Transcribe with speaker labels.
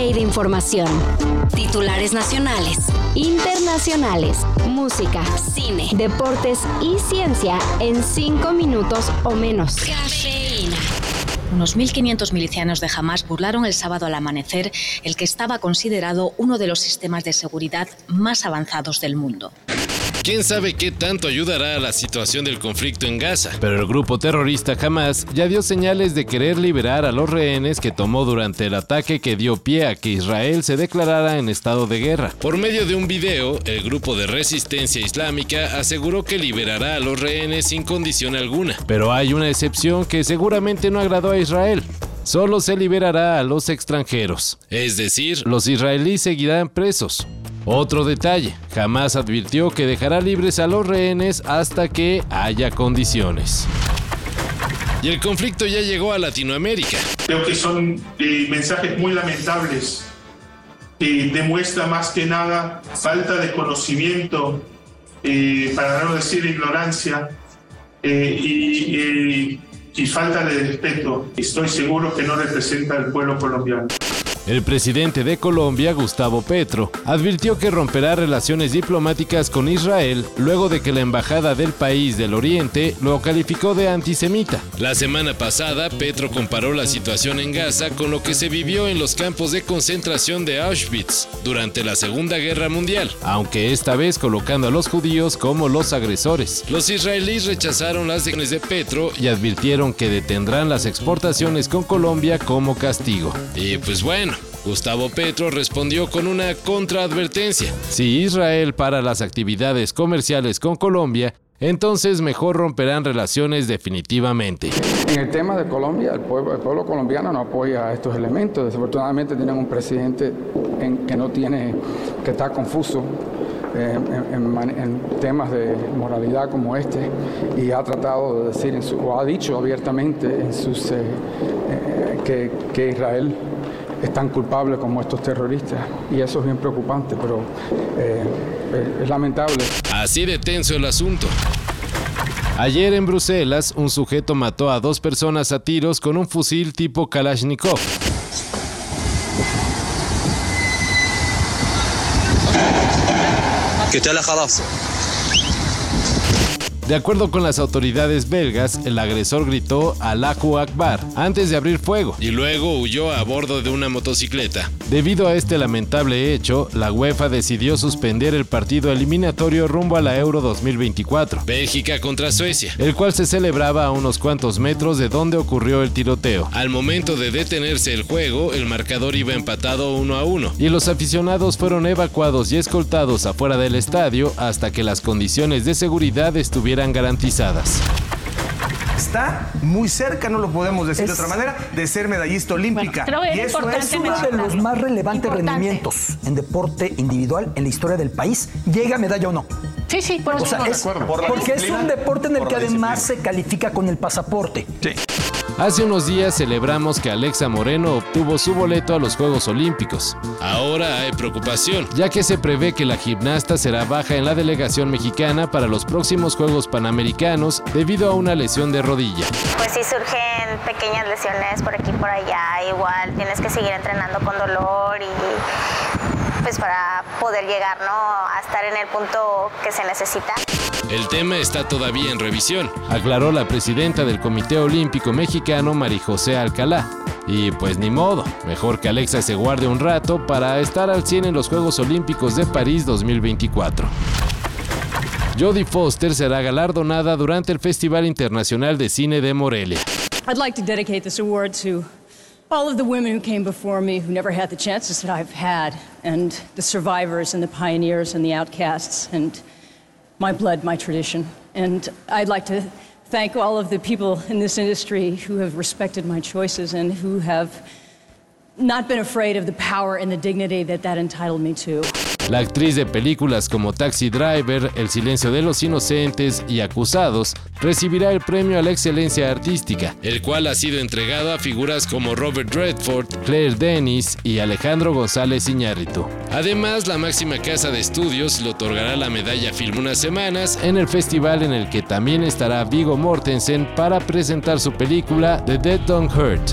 Speaker 1: de información. Titulares nacionales, internacionales, música, cine, deportes y ciencia en 5 minutos o menos. Cafeína.
Speaker 2: Unos 1.500 milicianos de Hamas burlaron el sábado al amanecer el que estaba considerado uno de los sistemas de seguridad más avanzados del mundo.
Speaker 3: ¿Quién sabe qué tanto ayudará a la situación del conflicto en Gaza?
Speaker 4: Pero el grupo terrorista Hamas ya dio señales de querer liberar a los rehenes que tomó durante el ataque que dio pie a que Israel se declarara en estado de guerra.
Speaker 3: Por medio de un video, el grupo de resistencia islámica aseguró que liberará a los rehenes sin condición alguna.
Speaker 4: Pero hay una excepción que seguramente no agradó a Israel. Solo se liberará a los extranjeros.
Speaker 3: Es decir,
Speaker 4: los israelíes seguirán presos. Otro detalle, jamás advirtió que dejará libres a los rehenes hasta que haya condiciones.
Speaker 3: Y el conflicto ya llegó a Latinoamérica.
Speaker 5: Creo que son eh, mensajes muy lamentables que demuestra más que nada falta de conocimiento, eh, para no decir ignorancia, eh, y falta de respeto. Estoy seguro que no representa al pueblo colombiano.
Speaker 4: El presidente de Colombia, Gustavo Petro, advirtió que romperá relaciones diplomáticas con Israel luego de que la embajada del país del Oriente lo calificó de antisemita.
Speaker 3: La semana pasada, Petro comparó la situación en Gaza con lo que se vivió en los campos de concentración de Auschwitz durante la Segunda Guerra Mundial,
Speaker 4: aunque esta vez colocando a los judíos como los agresores.
Speaker 3: Los israelíes rechazaron las declaraciones de Petro
Speaker 4: y advirtieron que detendrán las exportaciones con Colombia como castigo.
Speaker 3: Y pues bueno, Gustavo Petro respondió con una contraadvertencia.
Speaker 4: Si Israel para las actividades comerciales con Colombia, entonces mejor romperán relaciones definitivamente.
Speaker 6: En el tema de Colombia, el pueblo, colombiano no apoya estos elementos. Desafortunadamente tienen un presidente que no tiene, que está confuso eh, en, temas de moralidad como este y ha tratado de decir, o ha dicho abiertamente en sus, eh, eh, que Israel es tan culpable como estos terroristas. Y eso es bien preocupante, pero eh, es lamentable.
Speaker 3: Así de tenso el asunto.
Speaker 4: Ayer en Bruselas, un sujeto mató a dos personas a tiros con un fusil tipo Kalashnikov.
Speaker 7: ¿Qué tal,
Speaker 4: de acuerdo con las autoridades belgas, el agresor gritó Allahu Akbar antes de abrir fuego
Speaker 3: y luego huyó a bordo de una motocicleta.
Speaker 4: Debido a este lamentable hecho, la UEFA decidió suspender el partido eliminatorio rumbo a la Euro 2024.
Speaker 3: Bélgica contra Suecia,
Speaker 4: el cual se celebraba a unos cuantos metros de donde ocurrió el tiroteo.
Speaker 3: Al momento de detenerse el juego, el marcador iba empatado uno a uno
Speaker 4: y los aficionados fueron evacuados y escoltados afuera del estadio hasta que las condiciones de seguridad estuvieran garantizadas.
Speaker 8: Está muy cerca, no lo podemos decir de otra manera, de ser medallista olímpica.
Speaker 9: y eso es uno de los más relevantes rendimientos en deporte individual en la historia del país. ¿Llega medalla o no?
Speaker 10: Sí, sí, por eso.
Speaker 9: porque es un deporte en el que además se califica con el pasaporte.
Speaker 4: Sí. Hace unos días celebramos que Alexa Moreno obtuvo su boleto a los Juegos Olímpicos.
Speaker 3: Ahora hay preocupación,
Speaker 4: ya que se prevé que la gimnasta será baja en la delegación mexicana para los próximos Juegos Panamericanos debido a una lesión de rodilla.
Speaker 11: Pues sí surgen pequeñas lesiones por aquí y por allá, igual tienes que seguir entrenando con dolor y pues para poder llegar ¿no? a estar en el punto que se necesita.
Speaker 3: El tema está todavía en revisión,
Speaker 4: aclaró la presidenta del Comité Olímpico Mexicano, María José Alcalá. Y pues ni modo, mejor que Alexa se guarde un rato para estar al 100 en los Juegos Olímpicos de París 2024. Jodie Foster será galardonada durante el Festival Internacional de Cine de Morelia.
Speaker 12: I'd like to dedicate this award to all of the women who came before me who never had the chances that I've had, and the survivors and the pioneers and the outcasts and my blood, my tradition. And I'd like to thank all of the people in this industry who have respected my choices and who have not been afraid of the power and the dignity that that entitled me to.
Speaker 4: La actriz de películas como Taxi Driver, El silencio de los inocentes y Acusados recibirá el premio a la excelencia artística,
Speaker 3: el cual ha sido entregado a figuras como Robert Redford,
Speaker 4: Claire Denis y Alejandro González Iñárritu.
Speaker 3: Además, la máxima casa de estudios le otorgará la medalla Film unas semanas
Speaker 4: en el festival en el que también estará Vigo Mortensen para presentar su película The Dead Don't Hurt.